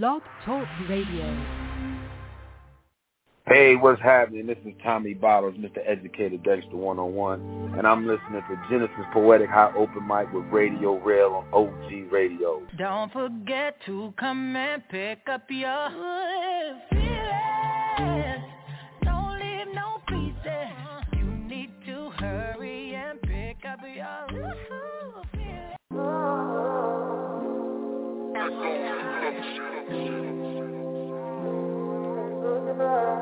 Blog Talk Radio. Hey, what's happening? This is Tommy Bottles, Mr. Educator Dexter 101, and I'm listening to Genesis Poetic High Open Mic with Radio Rell on OG Radio. Don't forget to come and pick up your feelings. I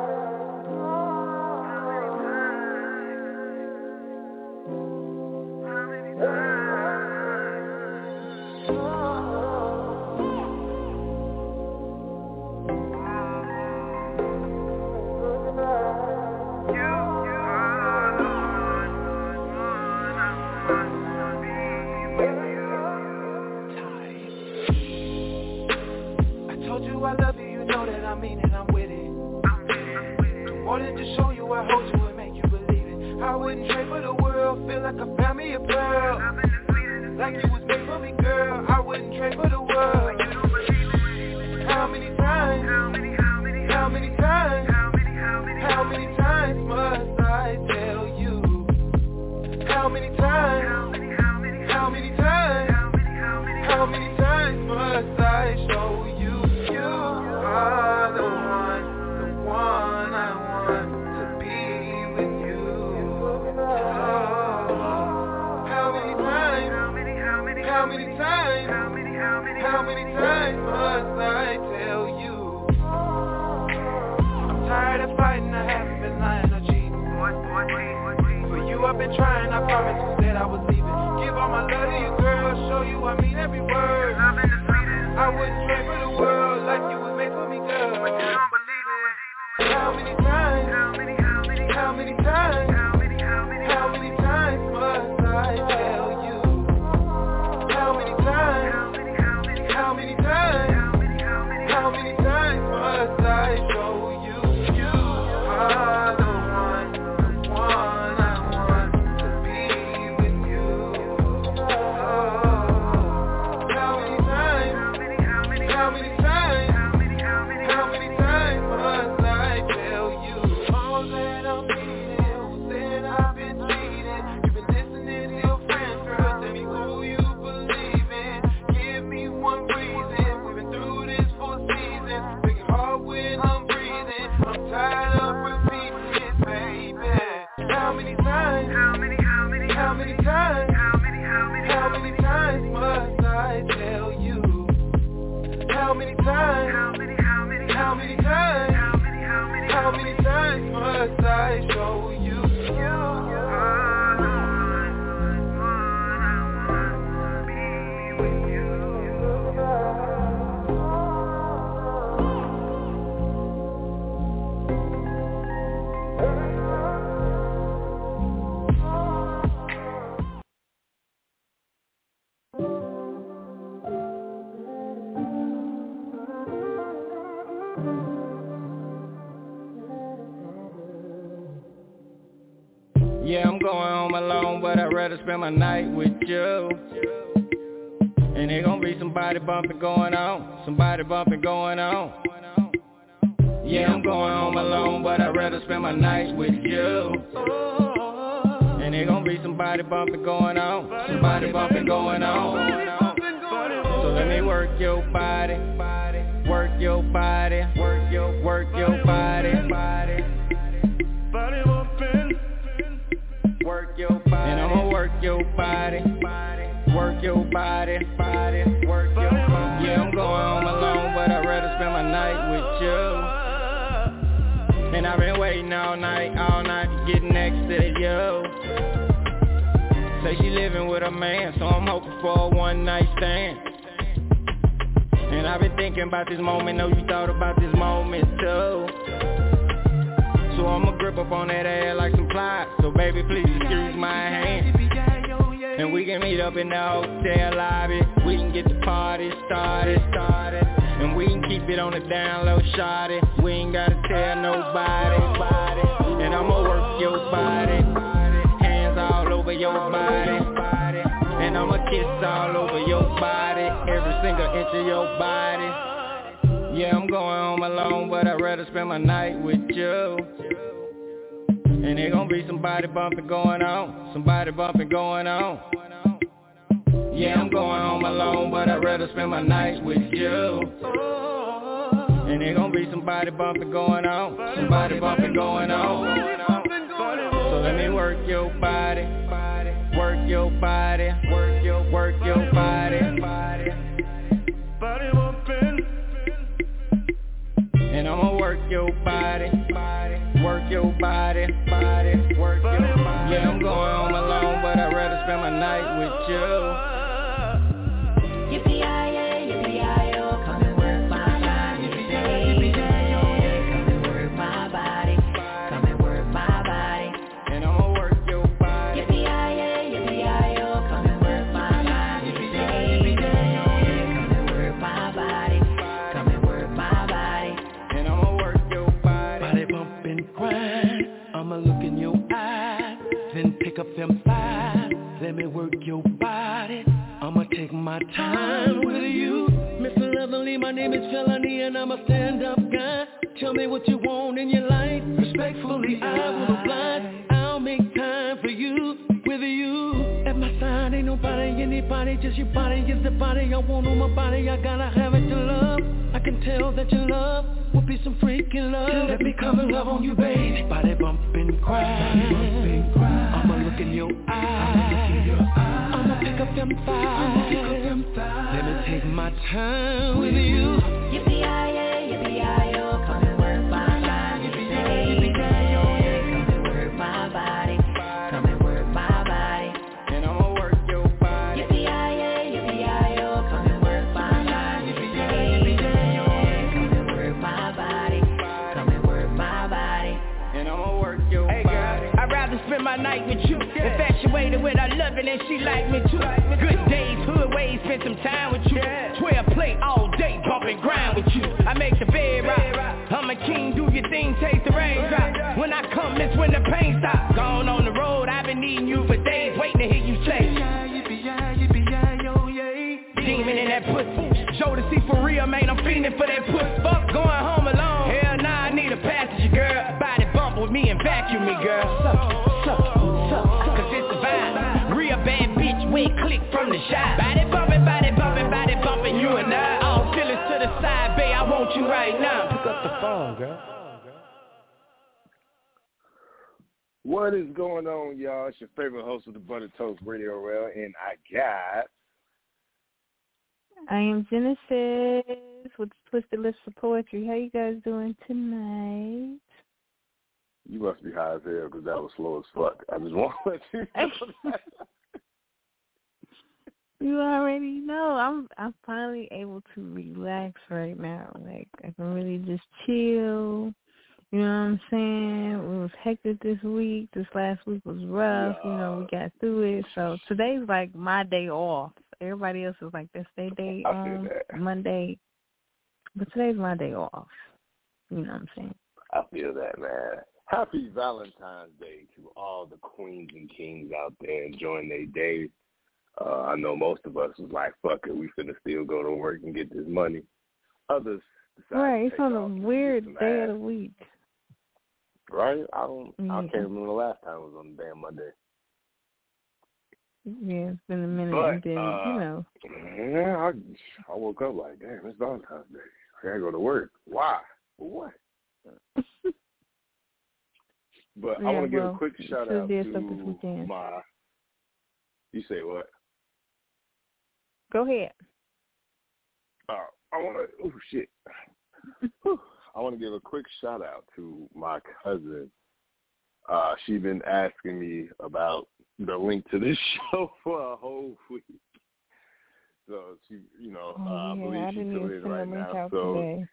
like I found me a pearl. Like you was made for me, girl. I wouldn't trade for the world. I've been trying, I promise you said I was leaving. Give all my love to you, girl, show you I mean every word. I've been defeated, I wouldn't trade for the world spend my night with you. And there gonna be somebody bumping going on, somebody bumping going on. Yeah, I'm going home alone, but I'd rather spend my nights with you. And there gonna be somebody bumping going on, somebody bumping going on. So let me work your body, work your body, work your, work your. Body your body. Body. Work your body. Yeah, I'm going home alone, but I'd rather spend my night with you. And I've been waiting all night, all night to get next to you. Say she living with a man, so I'm hoping for a one night stand. And I've been thinking about this moment, know you thought about this moment too. So I'ma grip up on that ass like some plies So baby please excuse my hand And we can meet up in the hotel lobby. We can get the party started, started. And we can keep it on the down low, shawty We ain't gotta tell nobody, body And I'ma work your body. Hands all over your body. And I'ma kiss all over your body. Every single inch of your body. Yeah, I'm going home alone, but I'd rather spend my night with you. And there gon' be somebody bumping going on, somebody bumping going on. Yeah, I'm going home alone, but I'd rather spend my nights with you. And there gon' be somebody bumping going on, somebody bumping going on. So let me work your body, work your body, work your, work your body. Body. And I'ma work your body, work your body, body, work your body. Yeah, I'm going home alone, but I'd rather spend my night with you. Time with you. Mr. Lovely, my name is Felony and I'm a stand-up guy. Tell me what you want in your life. Respectfully, I will oblige. I'll make time for you, with you. At my side ain't nobody, anybody, just your body is the body I want on my body. I gotta have it to love. I can tell that your love will be some freaking love. Let me come and love on you, baby. Body bumping, cry. I'ma look in your eyes. Let me take my time with you. Yippee-yi-yay, her and she like me too. Good days, hood ways, spend some time with you. 12 play all day, bump and grind with you. I make the bed rock I'm a king, do your thing, taste the raindrop When I come, it's when the pain stops Gone on the road, I've been needing you for days Waiting to hear you say. Demon in that pussy. Show to see for real, man, I'm feeling for that pussy. Fuck going home alone. Hell nah, I need a passenger, girl. Body bump with me and vacuum me, girl click from the shot Body bumping, body bumping, body bumping You and I, all feelings to the side, babe I want you right now Pick up the phone, girl What is going on, y'all? It's your favorite host of the Butter Toast Radio Rell, and I got I am Genesis with Twisted Lips of Poetry. How you guys doing tonight? you must be high as hell because that was slow as fuck. I just want to let you know that. You already know. I'm I'm finally able to relax right now. Like I can really just chill. You know what I'm saying? It was hectic this week. This last week was rough. You know, we got through it. So today's like my day off. Everybody else is like that's their day I feel on that. Monday. But today's my day off. You know what I'm saying? I feel that, man. Happy Valentine's Day to all the queens and kings out there enjoying their day. Uh, I know most of us was like, fuck it, we finna still go to work and get this money. Others Right. It's on a weird day ass. of the week. Right? I don't. I can't remember the last time it was on a damn Monday. Yeah, it's been a minute. But, and then, uh, you know, Yeah, I I woke up like, damn, it's Valentine's Day. I gotta go to work. Why? For what? But I want to give a quick shout out to stuff this weekend. my. You say what? Go ahead. Uh, I want to. Oh shit. I want to give a quick shout out to my cousin. Uh, she been asking me about the link to this show for a whole week. So she, you know, Oh, uh, I yeah, believe I she didn't still even is send right now. So today.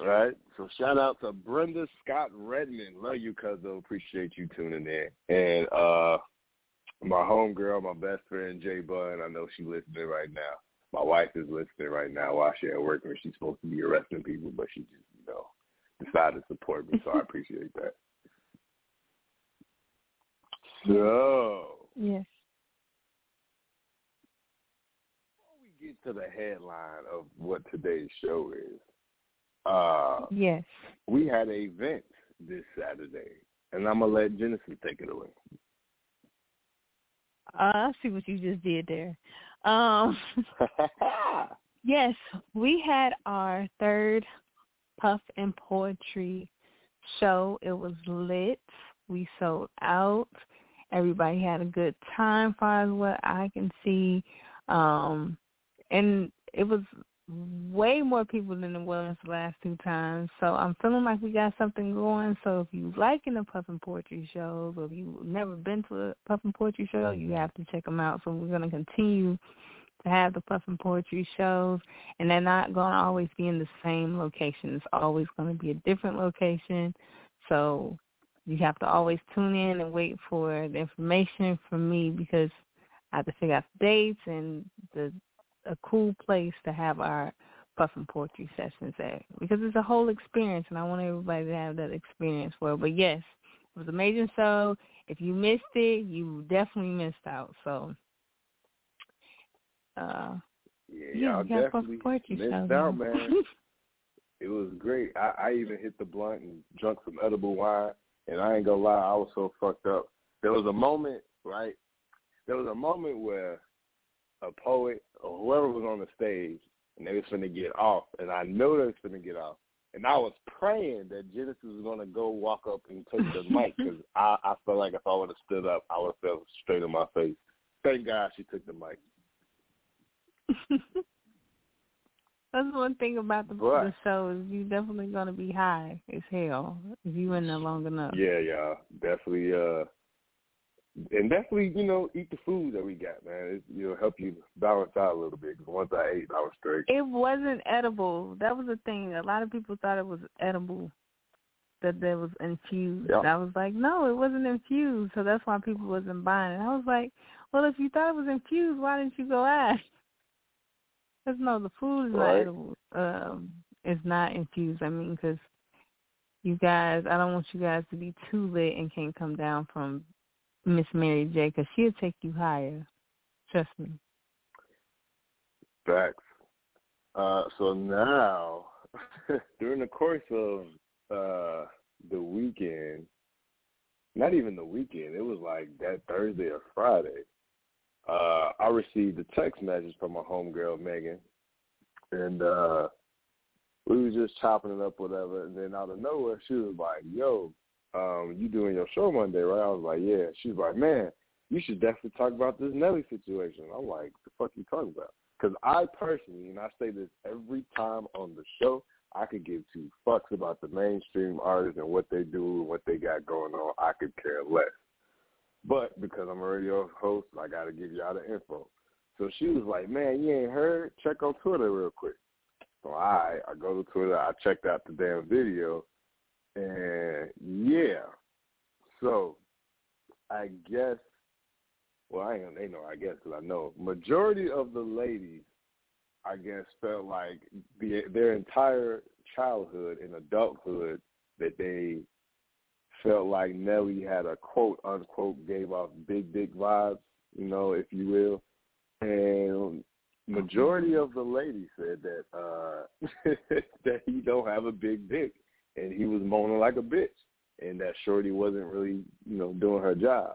All right. So shout out to Brenda Scott Redmond. Love you, cousin. Appreciate you tuning in. And uh my homegirl, my best friend Jay Bun. I know she's listening right now. My wife is listening right now while she's at work and she's supposed to be arresting people, but she just, you know, decided to support me, so I appreciate that. So Yes. before we get to the headline of what today's show is. Uh, Yes. we had an event this Saturday, and I'm gonna let Genesis take it away. Uh, I see what you just did there. Um, yes, we had our third Puff and Poetry show. It was lit. We sold out. Everybody had a good time, far as what I can see. Um, and it was way more people than it was the last two times. So I'm feeling like we got something going. So if you liking the Puffin Poetry shows, or if you've never been to a Puffin Poetry show, you have to check them out. So we're going to continue to have the Puffin Poetry shows, and they're not going to always be in the same location. It's always going to be a different location. So you have to always tune in and wait for the information from me because I have to figure out the dates and the a cool place to have our puff and poetry sessions at because it's a whole experience and I want everybody to have that experience for it. But yes, it was amazing So If you missed it, you definitely missed out. So uh Yeah, yeah, y'all definitely poetry missed show. out, man. it was great. I, I even hit the blunt and drunk some edible wine, and I ain't gonna lie, I was so fucked up. There was a moment, right? There was a moment where a poet or whoever was on the stage and they was finna get off, and I know they was finna get off, and I was praying that Genesis was gonna go walk up and take the mic because I, I felt like if I would have stood up, I would have fell straight in my face. Thank God she took the mic. That's one thing about the, But- the show is you definitely gonna be high as hell if you in there long enough. Yeah, y'all definitely. uh and definitely, you know, eat the food that we got, man. It, you know, help you balance out a little bit. Because once I ate, I was straight. It wasn't edible. That was the thing. A lot of people thought it was edible, that there was infused. Yeah. I was like, no, it wasn't infused. So that's why people wasn't buying it. I was like, well, if you thought it was infused, why didn't you go ask? Because no, the food is not edible. Um, it's not infused. I mean, because you guys, I don't want you guys to be too lit and can't come down from Miss Mary J. Because she'll take you higher. Trust me. Facts. Uh, so now, during the course of uh, the weekend, not even the weekend, it was like that Thursday or Friday, uh, I received a text message from my homegirl, Megan, and uh, we was just chopping it up, whatever, and then out of nowhere, she was like, yo, um, you doing your show Monday, right? I was like, yeah. She's like, man, you should definitely talk about this Nelly situation. I'm like, the fuck you talking about? Because I personally, and I say this every time on the show, I could give two fucks about the mainstream artists and what they do and what they got going on. I could care less. But because I'm a radio host, I got to give y'all the info. So she was like, man, you ain't heard? Check on Twitter real quick. So I, I go to Twitter. I checked out the damn video. And yeah, so I guess, well, I ain't they know, I guess, because I know, majority of the ladies, I guess, felt like the, their entire childhood and adulthood that they felt like Nelly had a quote unquote gave off big dick vibes, you know, if you will. And majority of the ladies said that uh that he don't have a big dick and he was moaning like a bitch and that Shorty wasn't really, you know, doing her job.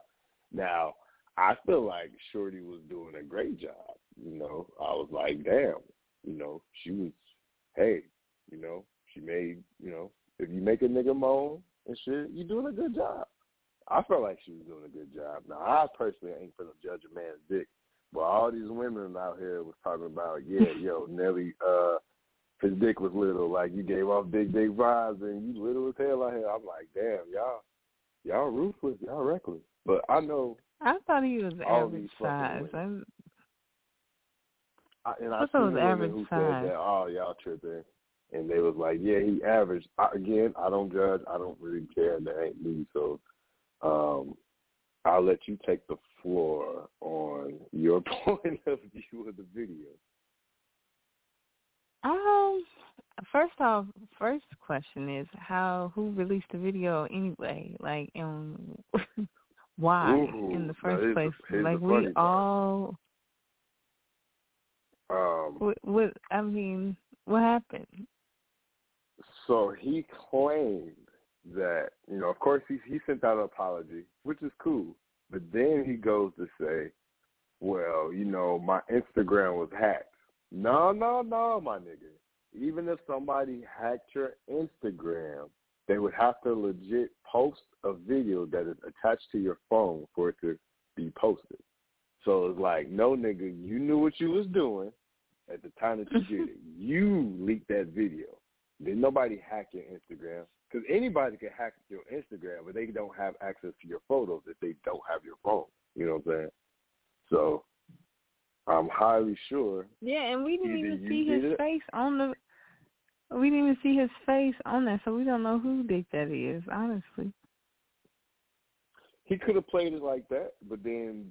Now, I feel like Shorty was doing a great job. You know, I was like, damn, you know, she was, hey, you know, she made, you know, if you make a nigga moan and shit, you're doing a good job. I felt like she was doing a good job. Now, I personally ain't finna judge a man's dick, but all these women out here was talking about, yeah, yo, Nelly, uh, his dick was little, like you gave off big, big vibes, and you little as hell out here. I'm like, damn, y'all, y'all ruthless, y'all reckless. But I know, I thought he was average size. I, I, and I Thought seen that was average who size. said that, oh, y'all tripping, and they was like, yeah, he average. I, again, I don't judge. I don't really care. That ain't me. So, um, I'll let you take the floor on your point of view of the video. Um, first off, first question is how who released the video anyway? Like, and why Ooh, in the first place? here's like we part. all. Um, What, what I mean, what happened? so he claimed that you know, of course, he he sent out an apology, which is cool. But then he goes to say, "Well, you know, my Instagram was hacked." No, no, no, my nigga. Even if somebody hacked your Instagram, they would have to legit post a video that is attached to your phone for it to be posted. So it's like, no, nigga, you knew what you was doing at the time that you did it. You leaked that video. Did nobody hack your Instagram? Because anybody can hack your Instagram, but they don't have access to your photos if they don't have your phone. You know what I'm saying? So I'm highly sure. Yeah, and we didn't even see his it- face on the. We didn't even see his face on that, so we don't know who dick that is. Honestly, He could have played it like that, but then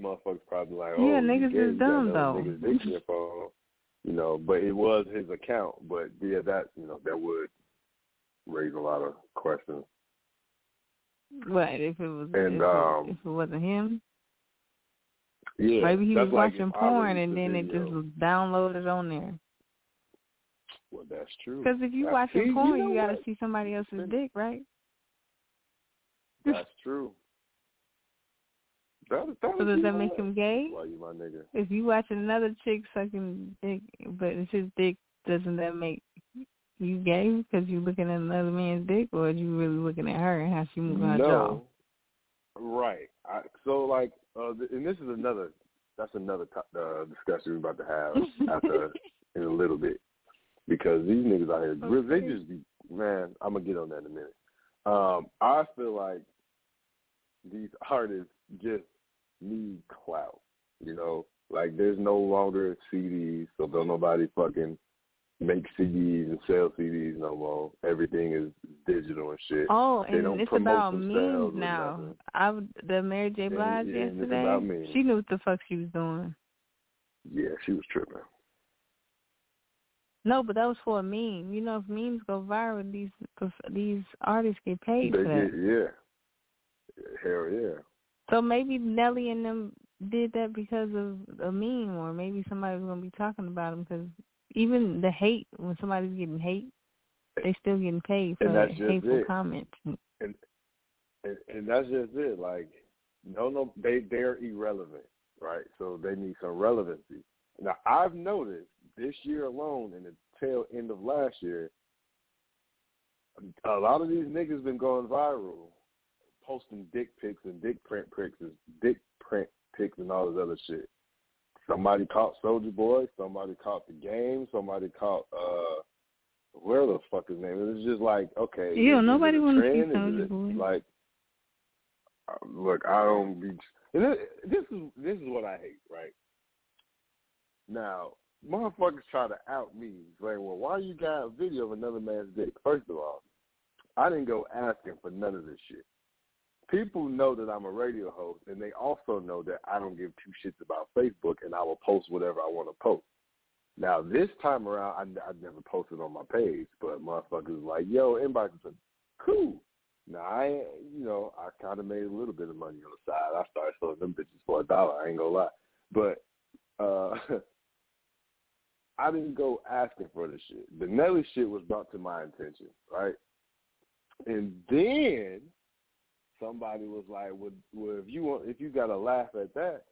motherfuckers probably like, oh, Yeah, niggas gay, is dumb, though. Niggas dick phone, you know. But it was his account. But yeah, that you know that would raise a lot of questions. Right, if it was And, if, um, if it wasn't him? Yeah, Maybe he was like watching porn and then it just downloaded on there. Well, that's true. Because if you Now, watching see, porn, you, you, gotta see somebody else's dick, right? That's true. That, that So does that make him gay? Why you my nigga? If you watching another chick sucking dick, but it's his dick, doesn't that make you gay because you looking at another man's dick, or are you really looking at her and how she moving her jaw? Right. I, so like, uh, and this is another. That's another to- uh, discussion we're about to have after in a little bit because these niggas out here, Okay. they just be man. I'm gonna get on that in a minute. Um, I feel like these artists just need clout. You know, like there's no longer CDs, so don't nobody fucking make CDs and sell CDs no more. Everything is digital and shit. Oh, They and it's about memes now. I the Mary J. Blige yesterday. She knew what the fuck she was doing. Yeah, she was tripping. No, but that was for a meme. You know, if memes go viral, these these artists get paid They for that. did, yeah. Hell yeah. So maybe Nelly and them did that because of a meme, or maybe somebody was gonna be talking about them. Because even the hate, when somebody's getting hate, they still getting paid for And that's just hateful it. comments. And, and and that's just it. Like no no they they're irrelevant, right? So they need some relevancy. Now I've noticed this year alone and the tail end of last year, a lot of these niggas been going viral, posting dick pics and dick print pics and dick print pics and all this other shit. Somebody caught Soulja Boy, somebody caught the game, somebody caught uh where the fuck his name is. It's just like, okay. Is nobody a wanna see trend? Is Soulja it, Boy. Like uh, look, I don't be this, is this is what I hate, right? Now, motherfuckers try to out me, saying, Well, why you got a video of another man's dick? First of all, I didn't go asking for none of this shit. People know that I'm a radio host, and they also know that I don't give two shits about Facebook, and I will post whatever I want to post. Now, this time around, I, I never posted on my page, but motherfuckers like, yo, inbox is cool. Now, I, you know, I kind of made a little bit of money on the side. I started selling them bitches for a dollar. I ain't gonna lie, but uh, I didn't go asking for the shit. The Nelly shit was brought to my attention, right? And then somebody was like, "Well, well if you want, if you got to laugh at that,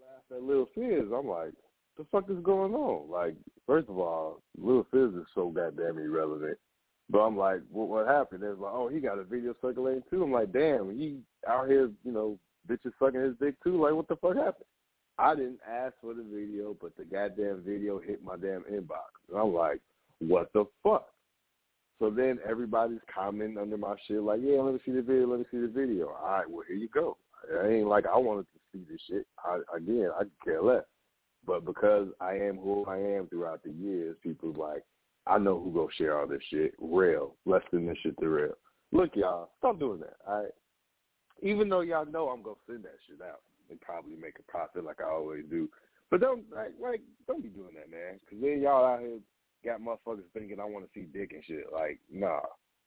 laugh at Lil Fizz." I'm like, "The fuck is going on?" Like, first of all, Lil Fizz is so goddamn irrelevant. But I'm like, what, what happened? They're like, oh, he got a video circulating too. I'm like, damn, he out here, you know, bitches sucking his dick too. Like, what the fuck happened? I didn't ask for the video, but the goddamn video hit my damn inbox. And I'm like, what the fuck? So then everybody's commenting under my shit like, yeah, let me see the video, let me see the video. All right, well, here you go. I ain't like I wanted to see this shit. I, again, I care less. But because I am who I am throughout the years, people like, I know who go share all this shit. Real. less than this shit to real. Look, y'all, stop doing that, all right? Even though y'all know I'm to send that shit out and probably make a profit like I always do. But don't, like, like don't be doing that, man. Because then y'all out here got motherfuckers thinking I want to see dick and shit. Like, nah.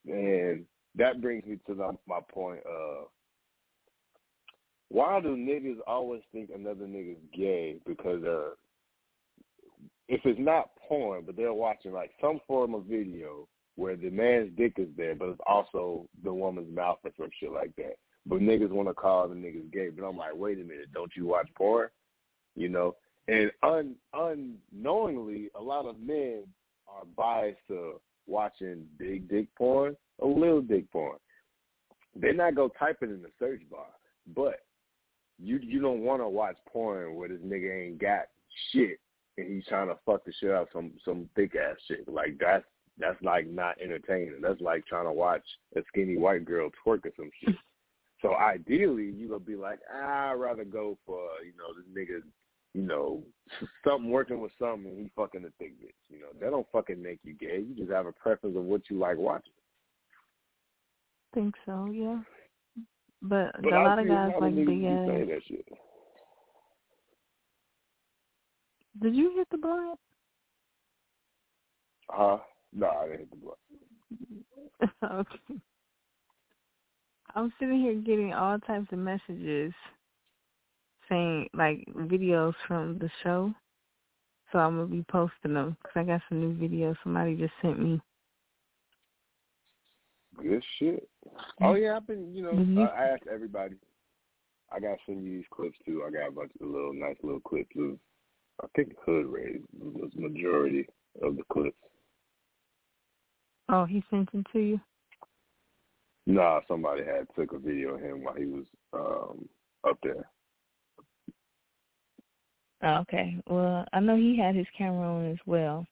And that brings me to the, my point of why do niggas always think another nigga's gay because they're if it's not porn, but they're watching like some form of video where the man's dick is there, but it's also the woman's mouth or some shit like that. But niggas want to call the niggas gay, but I'm like, wait a minute, don't you watch porn? You know, and un unknowingly, a lot of men are biased to watching big dick porn or little dick porn. They're not go type it in the search bar, but you you don't want to watch porn where this nigga ain't got shit and he's trying to fuck the shit out some some thick ass shit. Like that's that's like not entertaining. That's like trying to watch a skinny white girl twerk or some shit. So ideally, you gonna be like, ah, I'd rather go for you know this nigga, you know, something working with something and he fucking a thick bitch. You know, that don't fucking make you gay. You just have a preference of what you like watching. think so, yeah. But, But a lot of guys like niggas big ass. saying that shit. Did you hit the blunt? Huh? No, I didn't hit the button. okay. I'm sitting here getting all types of messages saying like videos from the show. So I'm gonna be posting them because I got some new videos somebody just sent me. Good shit. Oh yeah, I've been. You know, Mhm. I, I asked everybody. I got some of these clips too. I got a bunch of little nice little clips of. I think Hood Raised was majority of the clips. Oh, he sent them to you. Nah, somebody had took a video of him while he was um up there. Oh, okay. Well, I know he had his camera on as well.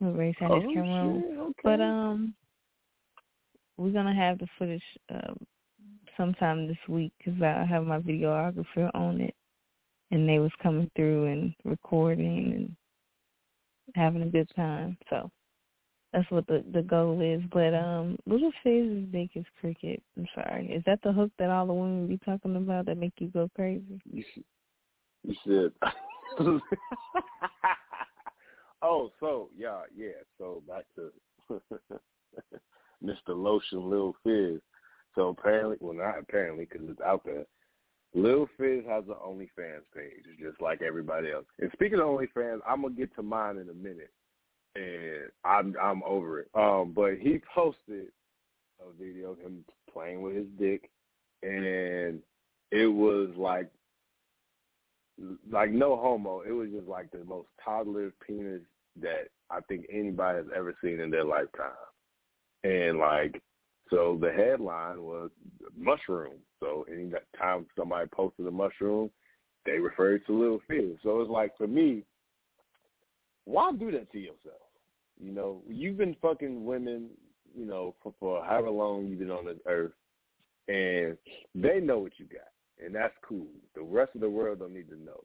Ray's had his oh, camera on. okay. But um, we're gonna have the footage uh, sometime this week because I have my videographer on it, and they was coming through and recording and having a good time. So that's what the the goal is. But um, Little Fizz's dick is cricket. I'm sorry. Is that the hook that all the women be talking about that make you go crazy? You, said. oh, so yeah, yeah. So back to Mr. Lotion, Lil Fizz. So apparently, well, not apparently, because it's out there. Lil Fizz has an OnlyFans page, just like everybody else. And speaking of OnlyFans, I'm gonna get to mine in a minute, and I'm I'm over it. Um, but he posted a video of him playing with his dick, and it was like like no homo. It was just like the most toddler penis that I think anybody has ever seen in their lifetime. And like, so the headline was mushroom. So any time somebody posted a mushroom, they referred to Little Fizz. So it's like for me, why do that to yourself? You know, you've been fucking women, you know, for, for however long you've been on this earth, and they know what you got and that's cool. The rest of the world don't need to know.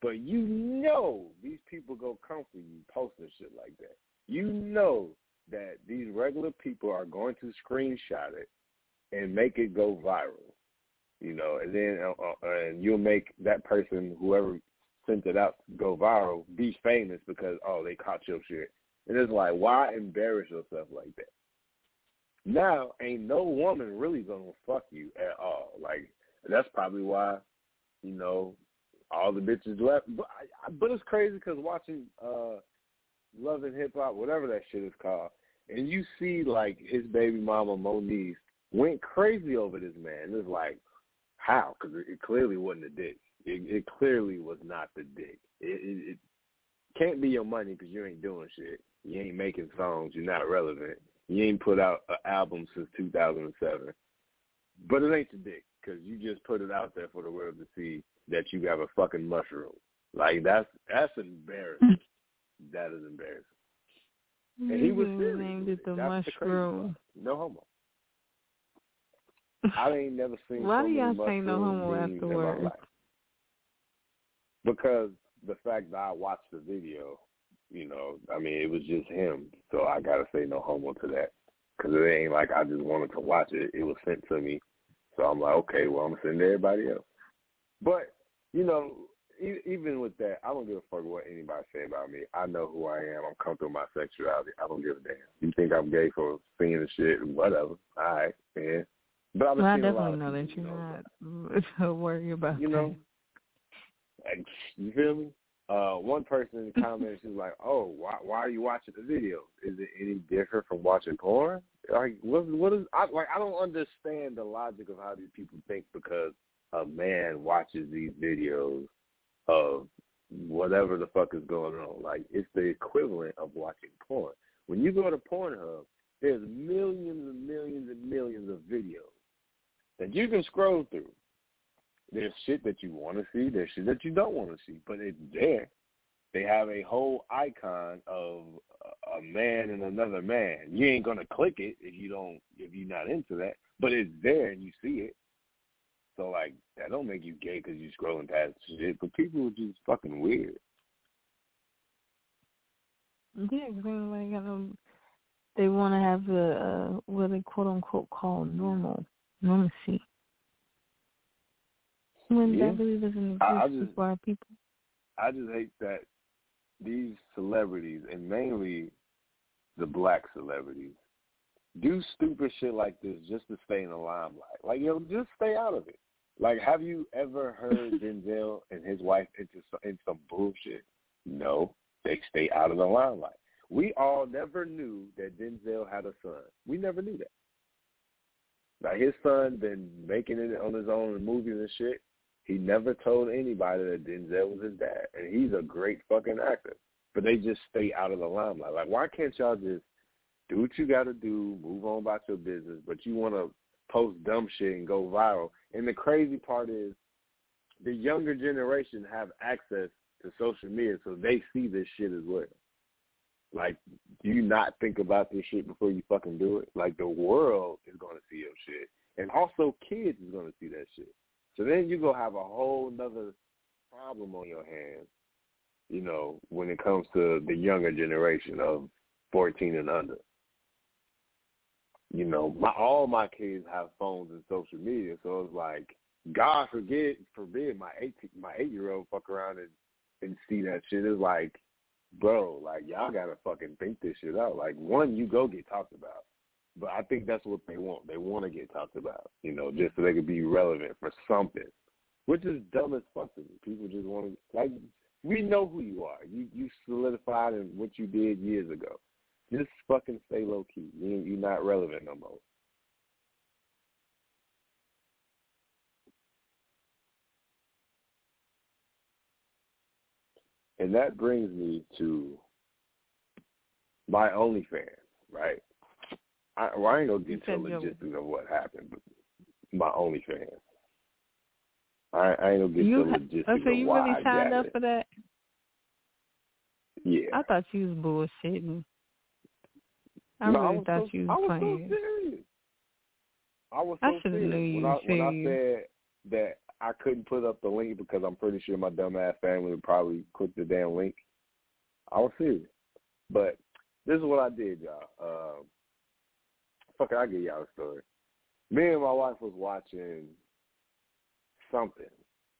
But you know these people go come for you posting shit like that. You know that these regular people are going to screenshot it and make it go viral. You know, and then uh, uh, and you'll make that person, whoever sent it out, go viral, be famous because oh they caught your shit. And it's like, why embarrass yourself like that? Now, ain't no woman really gonna fuck you at all. Like that's probably why, you know, all the bitches left. But, I, but it's crazy because watching uh, Love and Hip Hop, whatever that shit is called, and you see like his baby mama Monique went crazy over this man. It's like, how? Because it, it clearly wasn't a dick. It, it clearly was not the dick. It, it, it can't be your money because you ain't doing shit. You ain't making songs. You're not relevant. You ain't put out an album since 2007. But it ain't the dick because you just put it out there for the world to see that you have a fucking mushroom. Like that's that's embarrassing. Mm. that is embarrassing. And he was serious. named it the That's mushroom. No homo. I ain't never seen. Why so do y'all say no homo memes in my afterwards? Because the fact that I watched the video, you know, I mean, it was just him, so I gotta say no homo to that. Because it ain't like I just wanted to watch it; it was sent to me, so I'm like, okay, well, I'm gonna send to everybody else. But you know, even with that, I don't give a fuck what anybody say about me. I know who I am. I'm comfortable with my sexuality. I don't give a damn. You think I'm gay for seeing the shit? Whatever. All right, man. But I've Well, I seeing a lot definitely know that you're not not worried about You know, like, you feel me? uh, one person in the comments was like, "Oh, why why are you watching the video? Is it any different from watching porn? Like, what what is I like? I don't understand the logic of how these people think because a man watches these videos of whatever the fuck is going on. Like, it's the equivalent of watching porn. When you go to Pornhub, there's millions and millions and millions of videos that you can scroll through. There's shit that you want to see. There's shit that you don't want to see, but it's there. They have a whole icon of a man and another man. You ain't gonna click it if you don't if you're not into that, but it's there and you see it. So like that don't make you gay because you're scrolling past shit. But people are just fucking weird. Yeah, cause they like um, they want to have the uh, what they quote unquote call normal normalcy. When Yeah. that really doesn't exist I- I just- people. I just hate that these celebrities and mainly the black celebrities do stupid shit like this just to stay in the limelight. Like yo, just stay out of it. Like, have you ever heard Denzel and his wife into some, in some bullshit? No, they stay out of the limelight. We all never knew that Denzel had a son. We never knew that. Now his son been making it on his own in movies and shit. He never told anybody that Denzel was his dad, and he's a great fucking actor. But they just stay out of the limelight. Like, why can't y'all just do what you got to do, move on about your business? But you want to post dumb shit and go viral. And the crazy part is, the younger generation have access to social media, so they see this shit as well. Like, do you not think about this shit before you fucking do it? Like, the world is going to see your shit, and also kids is going to see that shit. So then you go have a whole nother problem on your hands, you know, when it comes to the younger generation of 14 and under. You know, my all my kids have phones and social media, so it's like, God forbid, forbid my eight my eight year old fuck around and and see that shit. It's like, bro, like y'all gotta fucking think this shit out. Like one, you go get talked about. But I think that's what they want. They want to get talked about, you know, just so they could be relevant for something, which is dumb as fuck. People just want to, like, we know who you are. You you solidified in what you did years ago. Just fucking stay low key. You you're not relevant no more. And that brings me to my OnlyFans, right? I, well, I ain't gonna get You to the logistics of what happened, but my OnlyFans. I, I ain't gonna get You, to the ha- logistics oh, so of you why really I signed up it. for that? Yeah. I thought you was bullshitting. I no, I really was thought so, you I was was playing. so serious. I was so I serious knew you when I was when I said that I couldn't put up the link because I'm pretty sure my dumbass family would probably click the damn link. I was serious, but this is what I did, y'all. Um, fuck I'll give y'all a story. Me and my wife was watching something,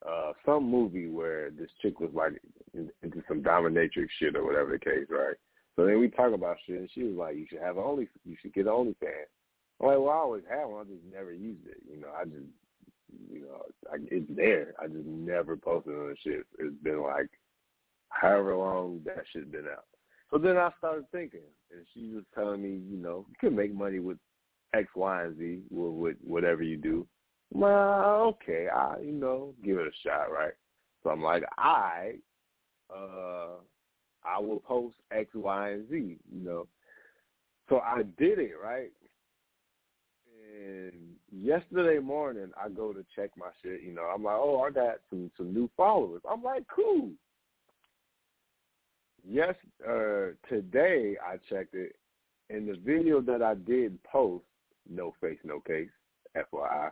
uh, some movie where this chick was like into some dominatrix shit or whatever the case, right? So then we talk about shit, and she was like, "You should have an only, you should get an OnlyFans." I'm like, "Well, I always had one. I just never used it. You know, I just, you know, I, it's there. I just never posted on the shit. It's been like however long that shit's been out." So then I started thinking, and she was telling me, you know, you can make money with X, Y, and Z, with, with whatever you do. Well, okay, I, you know, give it a shot, right? So I'm like, I, uh, I will post X, Y, and Z, you know. So I did it, right? And yesterday morning, I go to check my shit. You know, I'm like, oh, I got some some new followers. I'm like, cool. Yes, uh, today I checked it, and the video that I did post, no face, no case, FYI.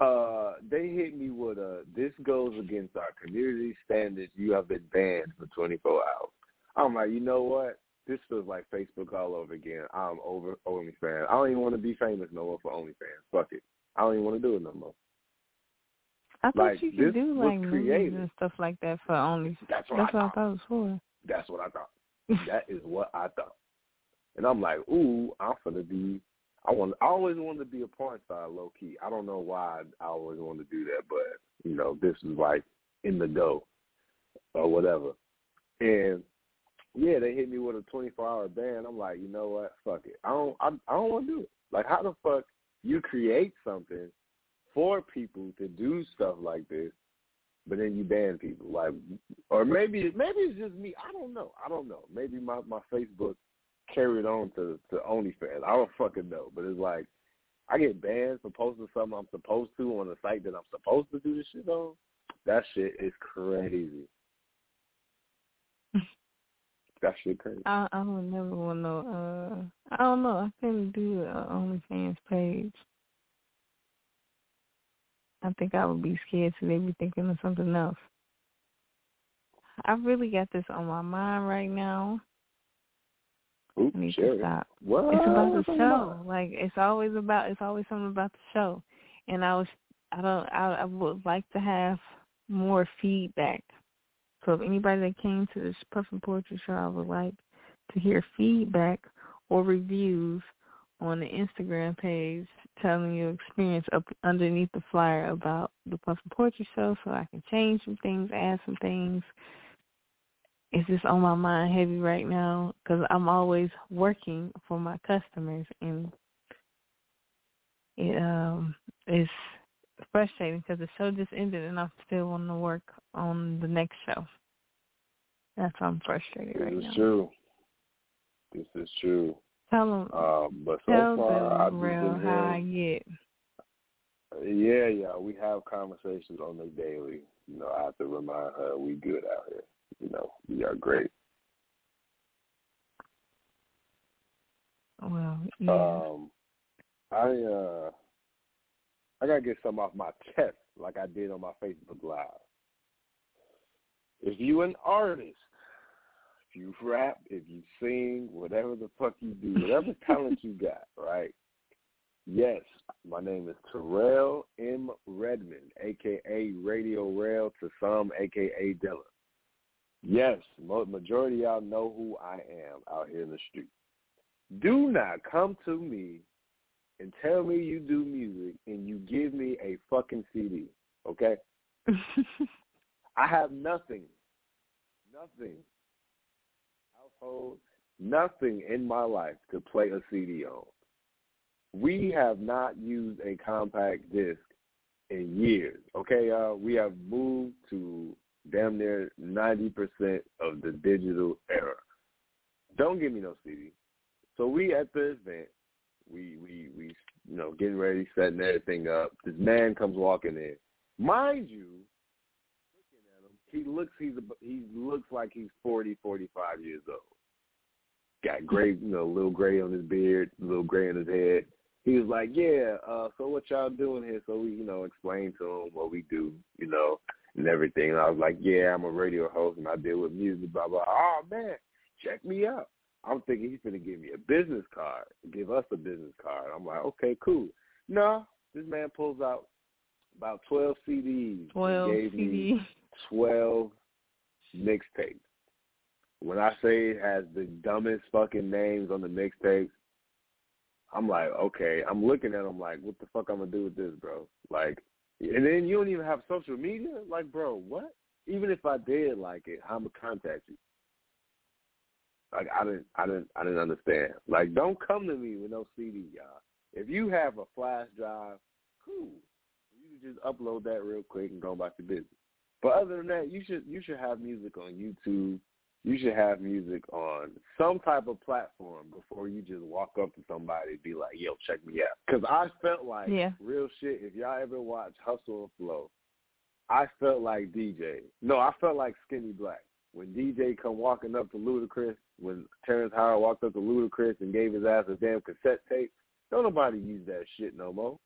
Uh, they hit me with a this goes against our community standards. You have been banned for 24 hours. I'm like, you know what? This feels like Facebook all over again. I'm over OnlyFans. I don't even want to be famous no more for OnlyFans. Fuck it. I don't even want to do it no more. I thought Like, you could do like movies and stuff like that for only. That's what That's I what I thought it was for. That's what I thought. that is what I thought. And I'm like, ooh, I'm gonna be. I want. I always wanted to be a porn star, low key. I don't know why I always wanted to do that, but you know, this is like in the go or whatever. And yeah, they hit me with a 24 hour ban. I'm like, you know what? Fuck it. I don't. I, I don't want to do it. Like, how the fuck you create something for people to do stuff like this, but then you ban people? Like, or maybe maybe it's just me. I don't know. I don't know. Maybe my my Facebook carried on to to OnlyFans. I don't fucking know. But it's like I get banned for posting something I'm supposed to on a site that I'm supposed to do this shit on. That shit is crazy. that shit crazy. I I would never want no. Uh, I don't know. I couldn't do an OnlyFans page. I think I would be scared so they be thinking of something else. I really got this on my mind right now. Oops, I need share to stop. What? It's about the show. Like it's always about it's always something about the show. And I was I don't I I would like to have more feedback. So if anybody that came to this Puffin Poetry show I would like to hear feedback or reviews on the Instagram page telling your experience up underneath the flyer about the Puffin Poetry show so I can change some things, add some things. It's just on my mind heavy right now because I'm always working for my customers and it um is frustrating because the show just ended and I'm still wanting to work on the next show. That's why I'm frustrated This right now. This is true. This is true. Tell them, Um, but so tell far, I've real been I get. yeah, yeah, we have conversations on the daily. You know, I have to remind her we good out here. You know, we are great. Well, yeah. Um, I uh, I gotta get some off my chest, like I did on my Facebook Live. If you an artist, you rap, if you sing, whatever the fuck you do, whatever talent you got, right? Yes, my name is Terrell M. Redmond, aka Radio Rell to some, aka Dilla. Yes, mo- majority of y'all know who I am out here in the street. Do not come to me and tell me you do music and you give me a fucking CD, okay? I have nothing, nothing, household, nothing in my life to play a CD on. We have not used a compact disc in years, okay, y'all? We have moved to damn near 90% of the digital era. Don't give me no CD. So we at the event, we we we you know getting ready, setting everything up. This man comes walking in. Mind you, he looks he's he looks like he's forty, forty-five years old. Got gray, you know, a little gray on his beard, a little gray on his head. He was like, "Yeah, uh, so what y'all doing here?" So we, you know, explained to him what we do, you know, and everything. And I was like, "Yeah, I'm a radio host and I deal with music." Blah blah. Oh man, check me out. I'm thinking he's gonna give me a business card, give us a business card. I'm like, okay, cool. No, this man pulls out about twelve CDs. Twelve gave me CD. Twelve mixtapes. When I say it has the dumbest fucking names on the mixtapes, I'm like, okay. I'm looking at them like, what the fuck I'm gonna do with this, bro? Like, and then you don't even have social media. Like, bro, what? Even if I did like it, how am I gonna contact you? Like, I didn't, I didn't, I didn't understand. Like, don't come to me with no CD, y'all. If you have a flash drive, cool. You just upload that real quick and go about your business. But other than that, you should you should have music on YouTube. You should have music on some type of platform before you just walk up to somebody and be like, "Yo, check me out." Because I felt like Yeah. real shit. If y'all ever watch Hustle and Flow, I felt like DJ. No, I felt like Skinny Black when DJ come walking up to Ludacris. When Terrence Howard walked up to Ludacris and gave his ass a damn cassette tape. Don't nobody use that shit no more.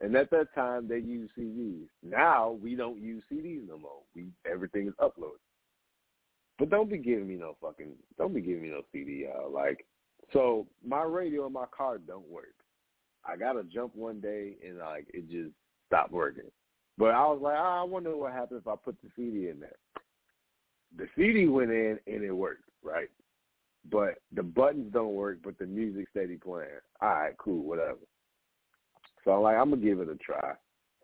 And at that time, they used CDs. Now we don't use CDs no more. We everything is uploaded. But don't be giving me no fucking. Don't be giving me no CD, y'all. Like, so my radio in my car don't work. I got to jump one day and like it just stopped working. But I was like, ah, I wonder what happened if I put the CD in there. The CD went in and it worked, right? But the buttons don't work, but the music steady playing. All right, cool, whatever. So I'm like, I'm gonna give it a try.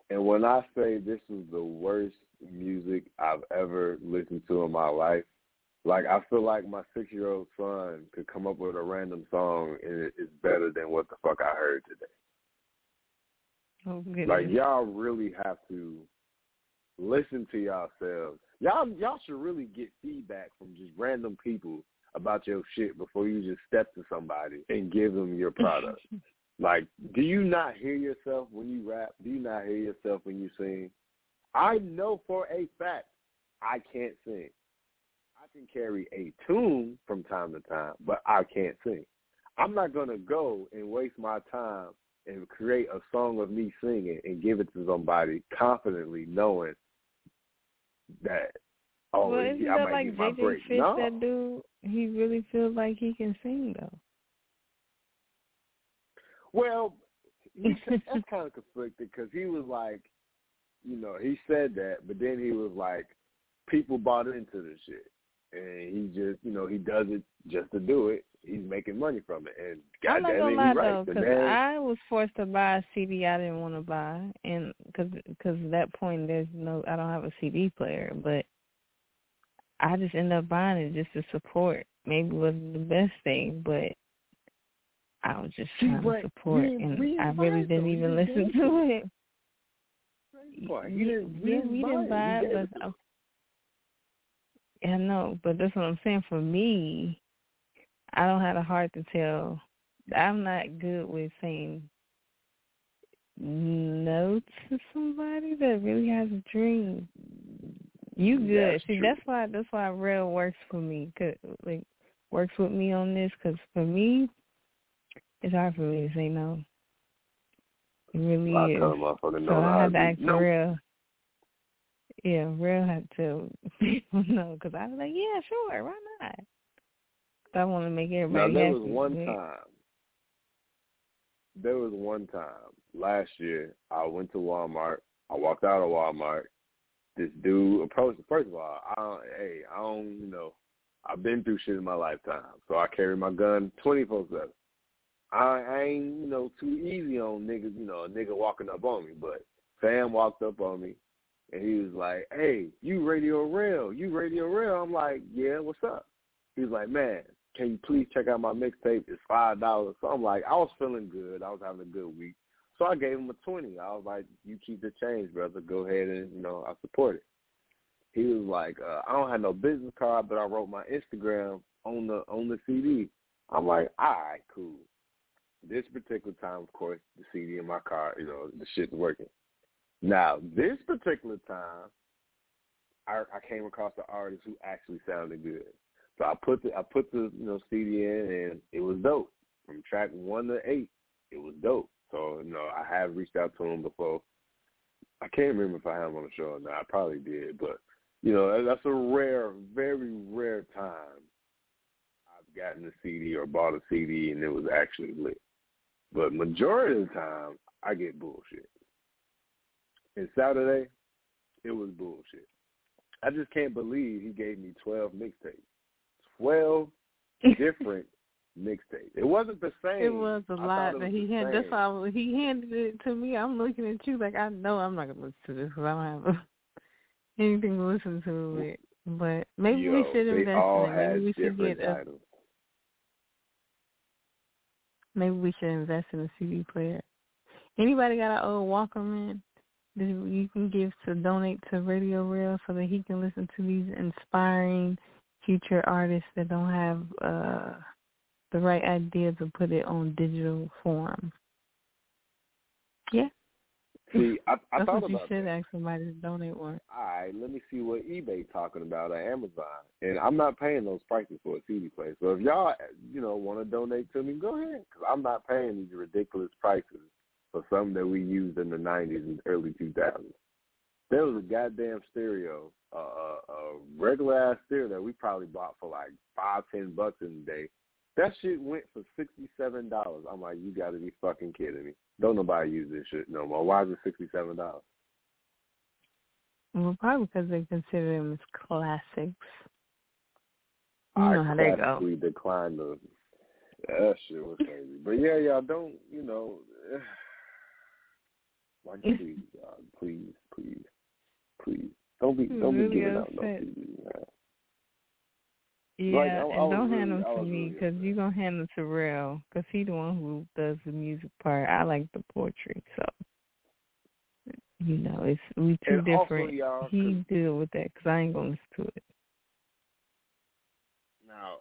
And when I say this is the worst music I've ever listened to in my life, Like I feel like my six year old son could come up with a random song and it is better than what the fuck I heard today. Oh, goodness. Like y'all really have to listen to yourselves. Y'all y'all should really get feedback from just random people about your shit before you just step to somebody and give them your product. like, do you not hear yourself when you rap? Do you not hear yourself when you sing? I know for a fact I can't sing. I can carry a tune from time to time, but I can't sing. I'm not gonna go and waste my time and create a song of me singing and give it to somebody confidently knowing that oh well, isn't I that might like get my JJ break. Fizz? no. That dude, he really feels like he can sing though. Well, he, that's kind of conflicted because he was like, you know, he said that, but then he was like, people bought into this shit, and he just, you know, he does it just to do it. He's making money from it, and I'm not goddamn gonna it, lie right. though, because I was forced to buy a CD I didn't want to buy, and because because at that point there's no, I don't have a CD player, but I just end up buying it just to support. Maybe it wasn't the best thing, but I was just trying to support, we- and we I really didn't even listen to it. You didn't, yeah, we didn't buy it. it, You gave but I, yeah, no, but that's what I'm saying. For me, I don't have a heart to tell. I'm not good with saying no to somebody that really has a dream. You good? That's See, true. that's why that's why real works for me. Cause like works with me on this. Cause for me, it's hard for me to say no. It really is. tell motherfucker no. So I had to ask no. real. Yeah, real had to people know because I was like, yeah, sure, why not? 'Cause I want to make Now everybody there happy. was one time. There was one time last year. I went to Walmart. I walked out of Walmart. This dude approached. First of all, I don't, hey, I don't, you know, I've been through shit in my lifetime, so I carry my gun twenty four seven. I, I ain't, you know, too easy on niggas. You know, a nigga walking up on me, but Sam walked up on me, and he was like, "Hey, you Radio Rell? You Radio Rell?" I'm like, "Yeah, what's up?" He was like, "Man, can you please check out my mixtape? It's five dollars." So I'm like, I was feeling good. I was having a good week. So I gave him a twenty. I was like, "You keep the change, brother. Go ahead and you know I support it." He was like, uh, "I don't have no business card, but I wrote my Instagram on the on the CD." I'm like, "All right, cool." This particular time, of course, the CD in my car, you know, the shit's working. Now, this particular time, I, I came across an artist who actually sounded good. So I put the I put the you know CD in and it was dope. From track one to eight, it was dope. So you know I have reached out to him before. I can't remember if I had him on the show or not. I probably did, but you know that's a rare, very rare time I've gotten a CD or bought a CD and it was actually lit. But majority of the time, I get bullshit. And Saturday, it was bullshit. I just can't believe he gave me twelve mixtapes. Twelve different mixtapes. It wasn't the same. It was a lot that he had. That's why he handed it to me. I'm looking at you like I know I'm not gonna listen to this because I don't have anything to listen to it. But maybe Yo, we should invest in it. Maybe we should get a. titles. Maybe we should invest in a CD player. Anybody got an old Walkman that you can give to donate to Radio Rell so that he can listen to these inspiring future artists that don't have uh the right idea to put it on digital form. Yeah. See, I, I That's thought what you about should that. ask somebody to donate one. All right, let me see what eBay talking about or Amazon. And I'm not paying those prices for a CD player. So if y'all, you know, want to donate to me, go ahead. Because I'm not paying these ridiculous prices for something that we used in the 90s and early 2000s. There was a goddamn stereo, uh, a, a regular ass stereo that we probably bought for like five, ten bucks in the day. That shit went for sixty seven dollars. I'm like, you got to be fucking kidding me. Don't nobody use this shit no more. Why is it sixty seven dollars? Well, probably because they consider them as classics. You I know how they go. declined the. That shit was crazy. But yeah, y'all don't, you know, like please, y'all, please, please, please, don't be, don't be Really giving out no upset. CDs. Yeah, Like, I- I and was don't really- hand them to me really because you're gonna hand them to Rell because he the one who does the music part. I like the poetry, so you know it's we two And different. he deal with that because I ain't gonna listen to it. Now,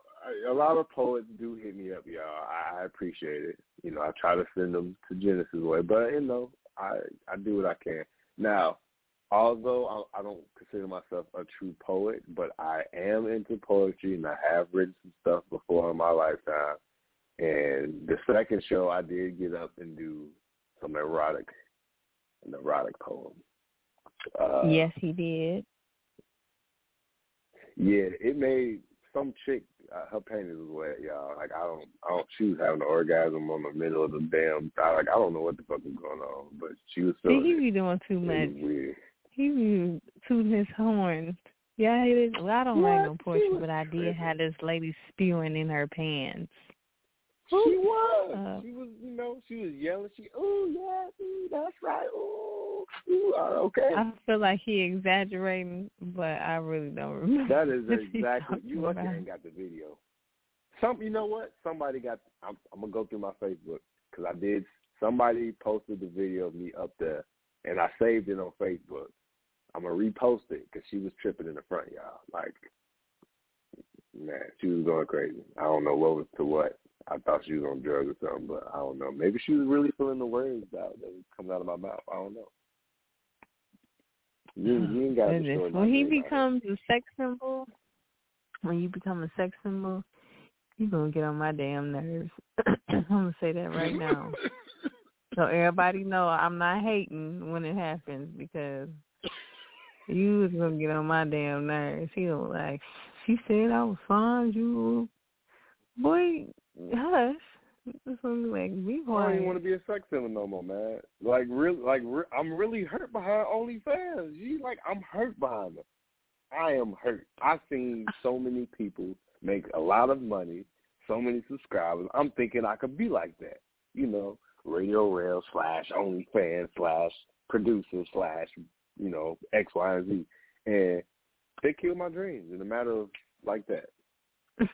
a lot of poets do hit me up, y'all. I, I appreciate it. You know, I try to send them to Genesis way, but you know, I I do what I can. Now, although I, I don't consider myself a true poet, but I am into poetry and I have written some stuff before in my lifetime. And the second show, I did get up and do some erotic, an erotic poem. Uh, yes, he did. Yeah, it made some chick. Uh, her panties was wet, y'all. Like I don't, I don't. She was having an orgasm on the middle of the damn. I, like I don't know what the fuck was going on, but she was See, he be doing too much. weird. He be tooting his horn. Yeah, it is. Well, I don't write no What? poetry, She was but I did tripping. have this lady spewing in her pants. She was. Uh, she was. You know, she was yelling. She, oh yeah, ooh, that's right. Oh, ooh, uh, okay. I feel like he exaggerating, but I really don't remember. That is exactly. talking You lucky I ain't got the video. Some, you know what? Somebody got. I'm, I'm gonna go through my Facebook because I did. Somebody posted the video of me up there, and I saved it on Facebook. I'm gonna repost it because she was tripping in the front, y'all. Like, man, she was going crazy. I don't know what was to what. I thought she was on drugs or something, but I don't know. Maybe she was really feeling the words out that was coming out of my mouth. I don't know. You, you hmm. ain't got to Goodness. destroy When he dream becomes a sex symbol, when you become a sex symbol, you're gonna get on my damn nerves. I'm gonna say that right now. So everybody know I'm not hating when it happens because you was gonna get on my damn nerves. He was like, she said I was fine. You, boy, hush. It's gonna be like, be I don't even want to be a sex symbol no more, man. Like really, like re- I'm really hurt behind OnlyFans. You like I'm hurt behind them. I am hurt. I've seen so many people make a lot of money, so many subscribers. I'm thinking I could be like that. You know, Radio Rell slash OnlyFans slash producer slash you know X Y and Z, and they killed my dreams in a matter of like that.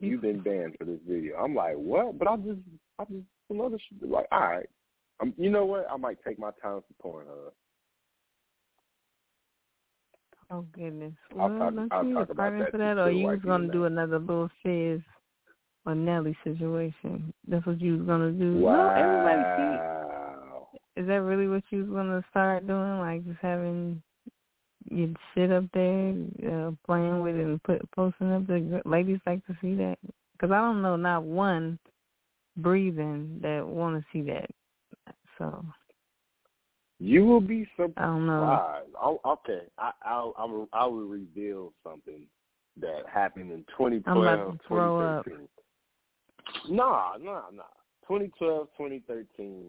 You've been banned for this video. I'm like, what? But I just, I just another sh- like, all right. Um, you know what? I might take my time for Pornhub. Oh goodness. I'll talk- don't I'll you talk about that for that, or you was gonna do another little Fizz or Nelly situation? That's what you was gonna do. Wow. No, everybody see. Is that really what you was gonna start doing? Like just having you sit up there uh, playing with it and put posting up there. Ladies like to see that because I don't know not one breathing that want to see that. So You will be surprised. I don't know. Oh, okay, I, I'll, I'll, I will reveal something that happened in I'm 2012, about to throw 2013. Nah, nah, nah. 2012, 2013,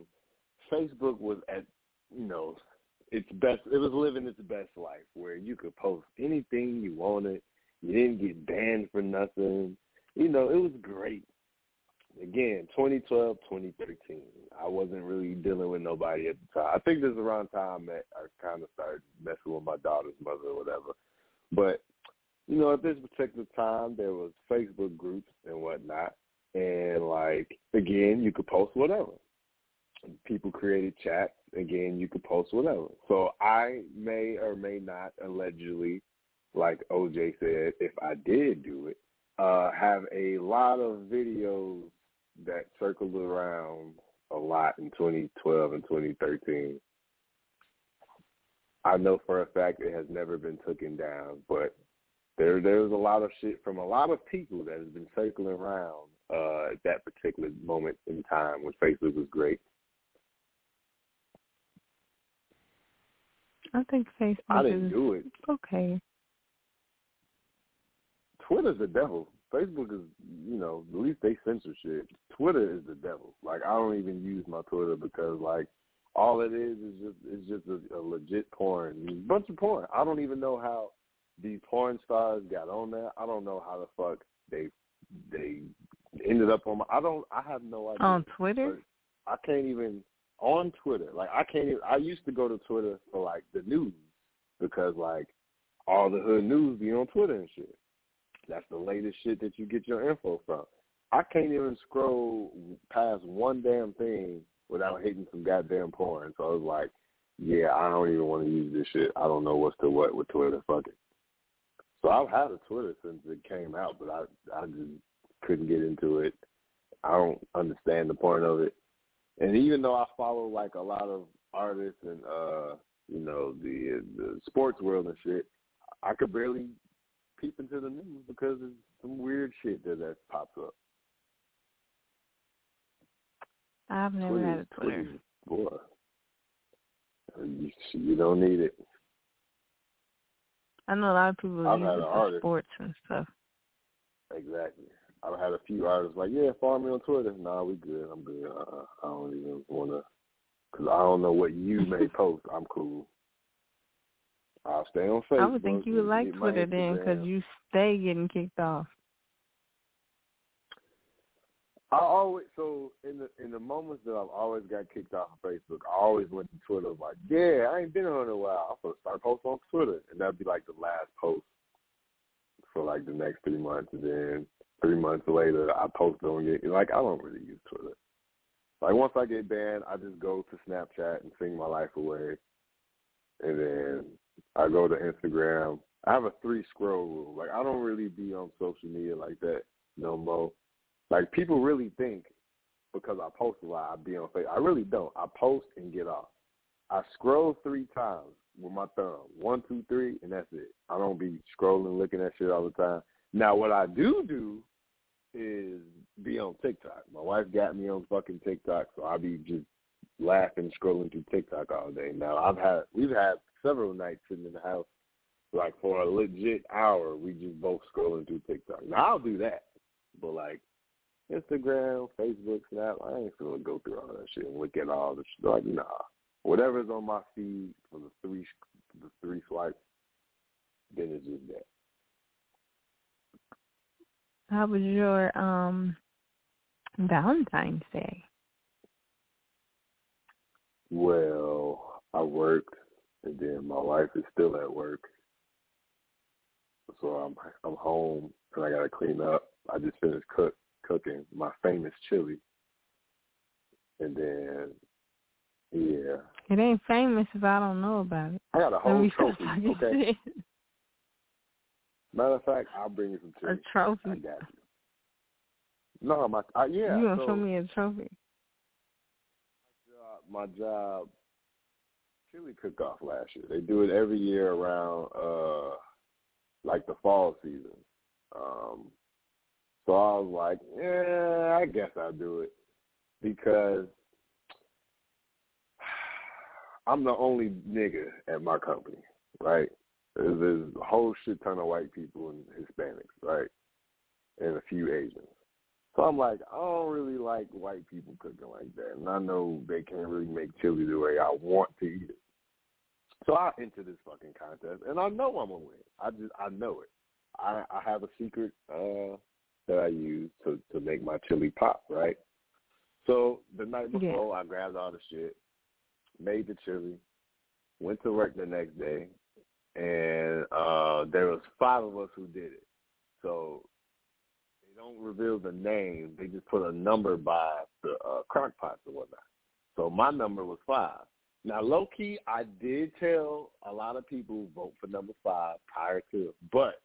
Facebook was at, you know, its best. It was living its best life where you could post anything you wanted. You didn't get banned for nothing. You know, it was great. Again, 2012, 2013. I wasn't really dealing with nobody at the time. I think this is around time that I kind of started messing with my daughter's mother or whatever. But you know, at this particular time, there was Facebook groups and whatnot, and like again, you could post whatever. People created chats. Again, you could post whatever. So I may or may not allegedly, like OJ said, if I did do it, uh, have a lot of videos that circled around a lot in 2012 and 2013. I know for a fact it has never been taken down, but there there's a lot of shit from a lot of people that has been circling around uh, at that particular moment in time when Facebook was great. I think Facebook I didn't is do it. okay. Twitter's the devil. Facebook is, you know, at least they censor shit. Twitter is the devil. Like I don't even use my Twitter because like all it is is just it's just a, a legit porn, a bunch of porn. I don't even know how these porn stars got on there. I don't know how the fuck they they ended up on my. I don't. I have no idea. On Twitter? I can't even on Twitter. Like I can't. Even, I used to go to Twitter for like the news because like all the hood news be on Twitter and shit. That's the latest shit that you get your info from. I can't even scroll past one damn thing without hitting some goddamn porn. So I was like, yeah, I don't even want to use this shit. I don't know what's to what with Twitter. Fuck it. So I've had a Twitter since it came out, but I I just couldn't get into it. I don't understand the point of it. And even though I follow like a lot of artists and uh you know the the sports world and shit, I could barely peep into the news because of some weird shit that that pops up. I've never Twitter, had a Twitter. Boy, you, you don't need it. I know a lot of people I've use it for artist. sports and stuff. Exactly. I've had a few artists like, yeah, follow me on Twitter. Nah, we good. I'm good. Uh, I don't even want to, because I don't know what you may post. I'm cool. I'll stay on Facebook. I would think you would like Twitter then because you stay getting kicked off. I always so in the in the moments that I've always got kicked off of Facebook, I always went to Twitter like, yeah, I ain't been on in a while. I'm gonna start posting on Twitter, and that'd be like the last post for like the next three months, and then three months later, I post on it. Like I don't really use Twitter. Like once I get banned, I just go to Snapchat and sing my life away, and then I go to Instagram. I have a three scroll rule. Like I don't really be on social media like that no more. Like people really think because I post a lot, I be on Facebook. I really don't. I post and get off. I scroll three times with my thumb. One, two, three, and that's it. I don't be scrolling, looking at shit all the time. Now, what I do do is be on TikTok. My wife got me on fucking TikTok, so I be just laughing, scrolling through TikTok all day. Now, I've had we've had several nights sitting in the house, like for a legit hour, we just both scrolling through TikTok. Now, I'll do that, but like Instagram, Facebook, Snap, I ain't gonna go through all that shit and look at all the shit. Like, nah. Whatever's on my feed for the three the three swipes, then it's just that. How was your um Valentine's Day? Well, I worked, and then my wife is still at work, so I'm I'm home and I gotta clean up. I just finished cook cooking my famous chili, and then yeah, It ain't famous if I don't know about it. I got a whole trophy. Okay, matter of fact, I'll bring you some A chili. I trophy. got you. No, my uh, yeah. you gonna so show me a trophy? job, my job chili cook off last year. They do it every year around uh like the fall season. Um so I was like, yeah, I guess I'll do it because I'm the only nigga at my company, right? There's, there's a whole shit ton of white people and Hispanics, right? And a few Asians. So I'm like, I don't really like white people cooking like that, and I know they can't really make chili the way I want to eat it. So I enter this fucking contest, and I know I'm gonna win. I just I know it. I I have a secret uh that I use to to make my chili pop, right? So the night Yeah. before, I grabbed all the shit, made the chili, went to work the next day, and uh there was five of us who did it. So they don't reveal the name; they just put a number by the uh, crock pots and whatnot. So my number was five. Now, low key, I did tell a lot of people vote for number five prior to, but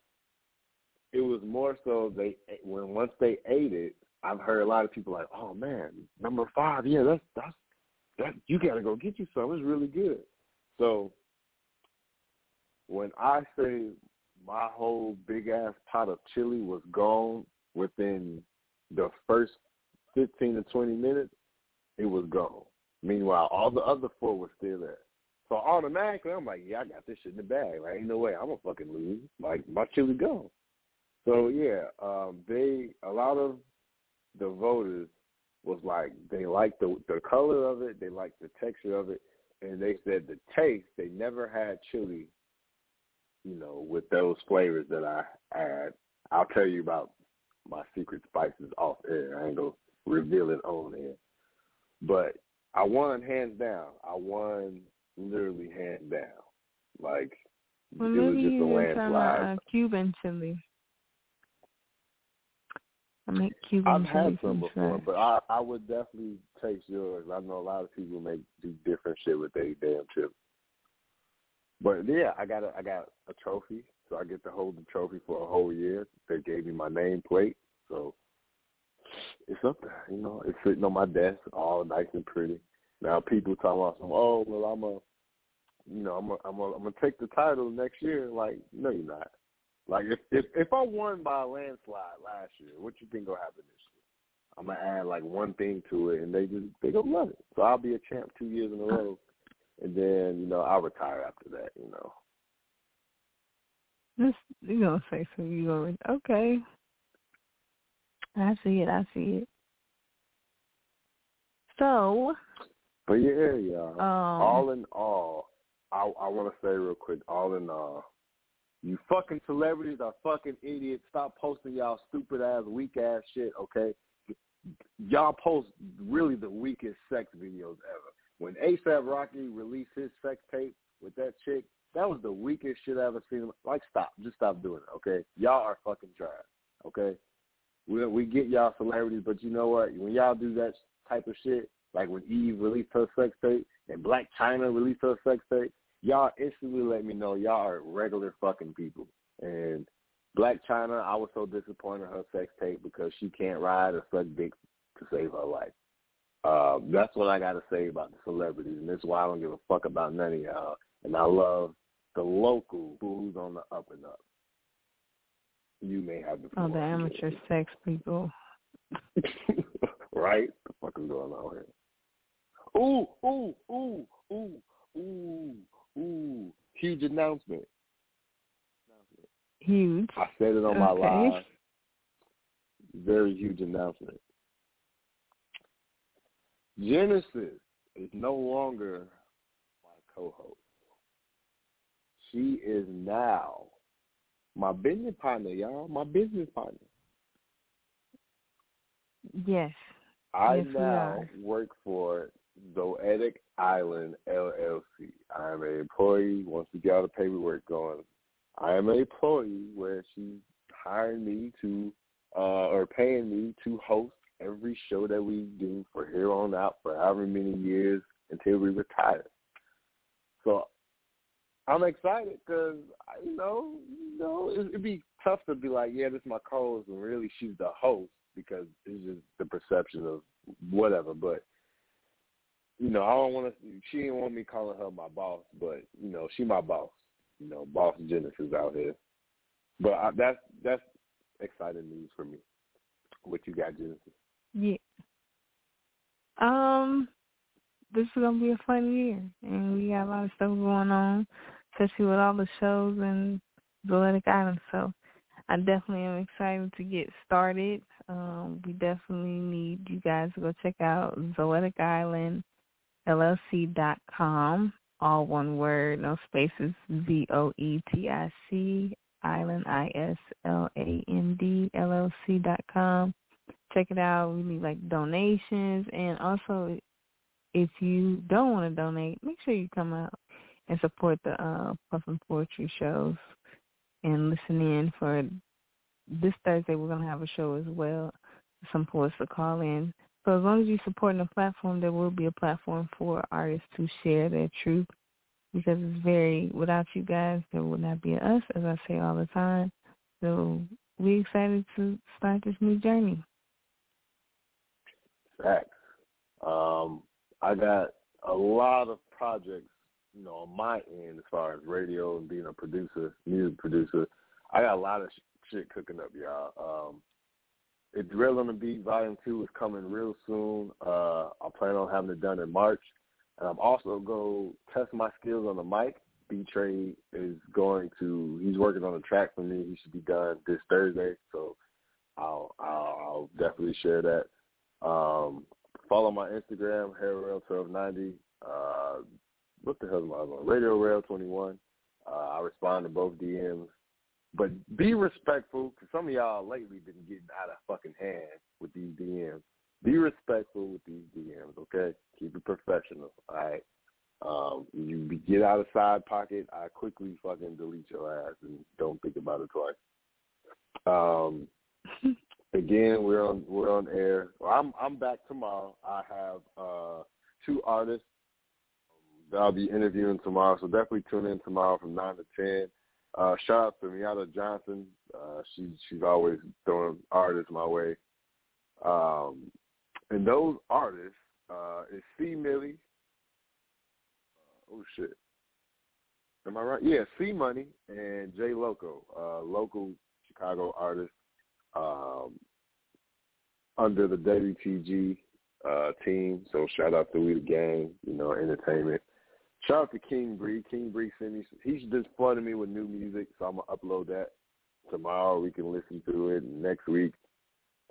it was more so they when once they ate it, I've heard a lot of people like, "Oh man, number five, yeah, that's that's that you got to go get you some. It's really good." So when I say my whole big ass pot of chili was gone within the first fifteen to twenty minutes, it was gone. Meanwhile, all the other four were still there. So automatically, I'm like, yeah, I got this shit in the bag. Like, ain't no way I'm gonna fucking lose. Like, my chili gone. So yeah, um, they a lot of the voters was like they liked the the color of it, they liked the texture of it, and they said the taste. They never had chili, you know, with those flavors that I add. I'll tell you about my secret spices off air. I ain't gonna reveal it on air, but I won hands down. I won literally hands down. Like Well, it was just a you can try landslide. uh, Cuban chili. I make Cuban I've had some before, but I I would definitely taste yours. I know a lot of people make do different shit with their damn chip. But yeah, I got a I got a trophy, so I get to hold the trophy for a whole year. They gave me my name plate, so it's up there. You know, it's sitting on my desk, all nice and pretty. Now people talking about some, oh well, I'm a, you know, I'm a, I'm a, I'm gonna take the title next year. Like, no, you're not. Like, if if if I won by a landslide last year, what you think gonna happen this year? I'm gonna add like one thing to it, and they just they gonna love it. So I'll be a champ two years in a row, and then you know I'll retire after that. You know. This you gonna say so you gonna okay. I see it, I see it. So, But yeah, yeah. um all in all, I I want to say real quick. All in all, you fucking celebrities are fucking idiots. Stop posting y'all stupid ass, weak ass shit. Okay, y'all post really the weakest sex videos ever. When ASAP Rocky released his sex tape with that chick, that was the weakest shit I ever seen. Like, stop, just stop doing it. Okay, y'all are fucking trash. Okay, we we get y'all celebrities, but you know what? When y'all do that type of shit, like when Eve released her sex tape and Blac Chyna released her sex tape, y'all instantly let me know y'all are regular fucking people. And Blac Chyna, I was so disappointed in her sex tape because she can't ride or suck dick to save her life. Uh, that's what I got to say about the celebrities, and this is why I don't give a fuck about none of y'all. And I love the local who's on the up and up. You may have the oh the amateur sex people. right? The fuck is going on here? Ooh, ooh, ooh, ooh, ooh, ooh! Huge announcement. Huge. I said it on my live. Very huge announcement. Genesis is no longer my co-host. She is now my business partner, y'all. My business partner. Yes. I Yes, now work for Zoetic Island LLC. I am an employee. Once we get all the paperwork going, I am an employee where she's hiring me to, uh, or paying me to host every show that we do for here on out for however many years until we retire. So I'm excited because you know, you know, it- it'd be tough to be like, yeah, this is my co-host, and really she's the host because it's just the perception of whatever. But you know, I don't want to. She didn't want me calling her my boss, but you know, she my boss. You know, boss Genesis out here. But I, that's that's exciting news for me. What you got, Genesis? Yeah. Um, this is gonna be a fun year, and we got a lot of stuff going on, especially with all the shows in Zoetic Island. So, I definitely am excited to get started. Um, we definitely need you guys to go check out Zoetic Island LLC.com. All one word, no spaces. Z O E T I C Island I S L A N D LLC dot com check it out. We need like donations, and also if you don't want to donate, make sure you come out and support the uh, Puffin Poetry shows and listen in for this Thursday. We're gonna have a show as well. Some poets to call in. So as long as you're supporting the platform, there will be a platform for artists to share their truth. Because it's very without you guys, there would not be us, as I say all the time. So we're excited to start this new journey. Facts. Um, I got a lot of projects, you know, on my end as far as radio and being a producer, music producer. I got a lot of sh- shit cooking up, y'all. Um, it's Drill on the Beat Volume Two is coming real soon. Uh, I plan on having it done in March, and I'm also go test my skills on the mic. B Trade is going to. He's working on a track for me. He should be done this Thursday, so I'll I'll, I'll definitely share that. Um, follow my Instagram, HairRail1290. Uh, what the hell am I on? Radio Rell 21. Uh, I respond to both DMs. But be respectful, because some of y'all lately been getting out of fucking hand with these DMs. Be respectful with these DMs, okay? Keep it professional, all right? Um, you be- get out of side pocket, I quickly fucking delete your ass and don't think about it twice. Um, again, we're on we're on air. Well, I'm I'm back tomorrow. I have uh, two artists that I'll be interviewing tomorrow, so definitely tune in tomorrow from nine to ten. Uh, shout out to Miata Johnson. Uh, she she's always throwing artists my way. Um, and those artists uh, is C Millie. Oh shit. Am I right? Yeah, C Money and J Loco, uh, local Chicago artist um, under the WTG uh, team. So shout out to We the Gang, you know, entertainment. Shout out to King Bree. King Bree sent me. He's just flooding me with new music, so I'm gonna upload that tomorrow. We can listen to it next week.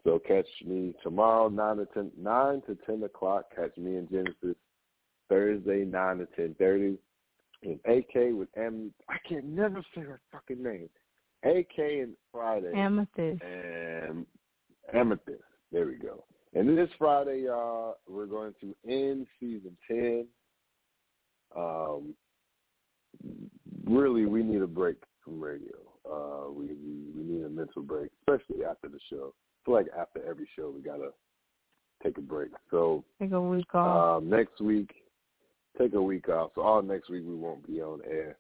So catch me tomorrow nine to ten nine to ten o'clock. Catch me in Genesis Thursday nine to ten thirty. And AK with Am I can never say her fucking name. AK and Friday. Amethyst. And Amethyst. There we go. And this Friday, y'all, we're going to end season ten. Um, really, we need a break from radio. Uh, we, we we need a mental break, especially after the show. I feel like after every show, we gotta take a break. So take a week off. Um, next week, take a week off. So all next week we won't be on air.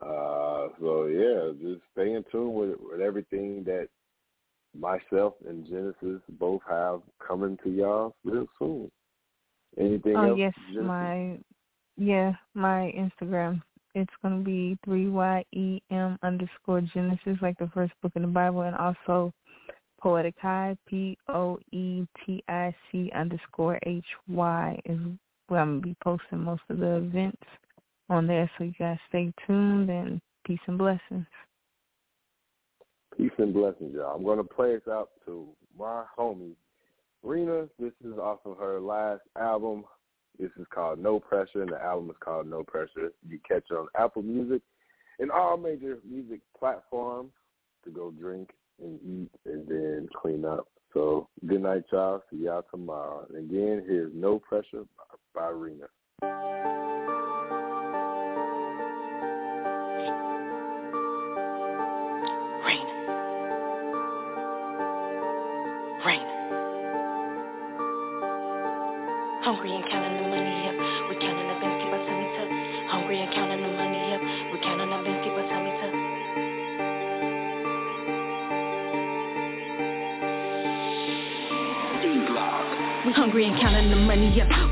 Uh, so yeah, just stay in tune with with everything that myself and Genesis both have coming to y'all real soon. Anything oh, else? yes, Genesis? my yeah, my Instagram. It's gonna be three Y E M underscore Genesis, like the first book in the Bible, and also Poetic High P O E T I C underscore H Y is where I'm gonna be posting most of the events on there. So you guys stay tuned and peace and blessings. Peace and blessings, y'all. I'm gonna play us out to my homie Rena. This is off of her last album. This is called No Pressure, and the album is called No Pressure. You catch it on Apple Music and all major music platforms to go drink and eat and then clean up. So good night, y'all. See y'all tomorrow. And again, here's No Pressure by Rena.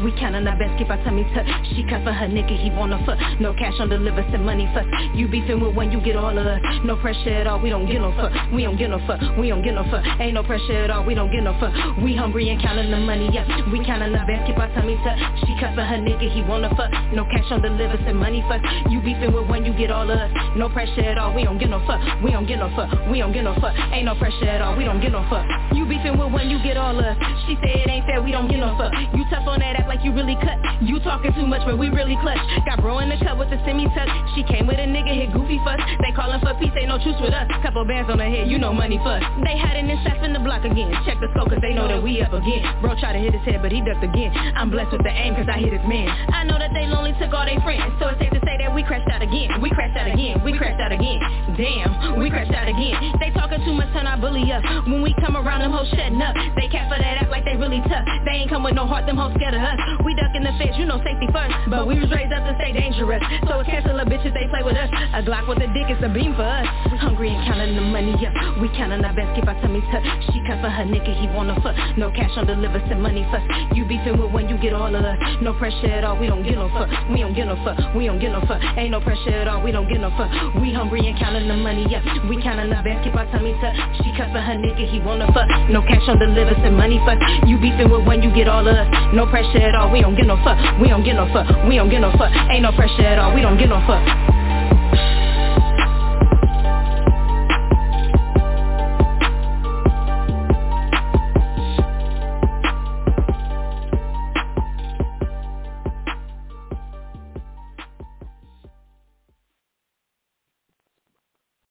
We counting our best, keep our tummy tucked. She cut for her nigga, he wanna fuck. No cash on deliver, send money fuck. You beefing with when you get all of us. No pressure at all, we don't get no fuck. We don't get no fuck, we don't get no fuck. Ain't no pressure at all, we don't get no fuck. We hungry and counting the money up. We counting our best, keep our tummy tucked. She cut for her nigga, he wanna fuck. No cash on deliver, send money fuck. You beefing with when you get all of us. No pressure at all, we don't get no fuck. We don't get no fuck, we don't get no fuck. Ain't no pressure at all, we don't get no fuck. You beefing with when you get all of us. She said it ain't fair, we don't get no fuck. You tough on that act like you really cut. You talking too much, but we really clutch. Got bro in the cup with the semi tuck. She came with a nigga, hit goofy fuss. They calling for peace, ain't no truce with us. Couple bands on her head, you know money fuss. They hiding in shots in the block again. Check the scope, cause they know that we up again. Bro try to hit his head, but he ducked again. I'm blessed with the aim, cause I hit his man. I know that they lonely took all their friends, so it's safe to say that we crashed out again. We crashed out again, we crashed out again. Damn, we crashed out again. They talking too much, turn our bully up. When we come around, them hoes shutting up. They cat for that act like they really tough. They ain't come with no heart, them hoes scared of us. We duck in the face, you know safety first. But we was raised up to stay dangerous. So it's cancel the bitches, they play with us. A Glock with a dick, it's a beam for us. Hungry and counting the money up. We counting our best, keep our tummy tucked. She cut for her nigga, he wanna fuck. No cash on deliver, send money fuck. You beefing with when you get all of us. No pressure at all, we don't get no fuck. We don't get no fuck, we don't get no fuck. Ain't no pressure at all, we don't get no fuck. We hungry and counting the money up. We counting our best, keep our tummy tucked. She cut for her nigga, he wanna fuck. No cash on deliver, send money fuck. You beefing with when you get all of us. No pressure at all, we don't get no fuck. We don't get no fuck. We don't get no fuck. Ain't no pressure at all, we don't get no fuck.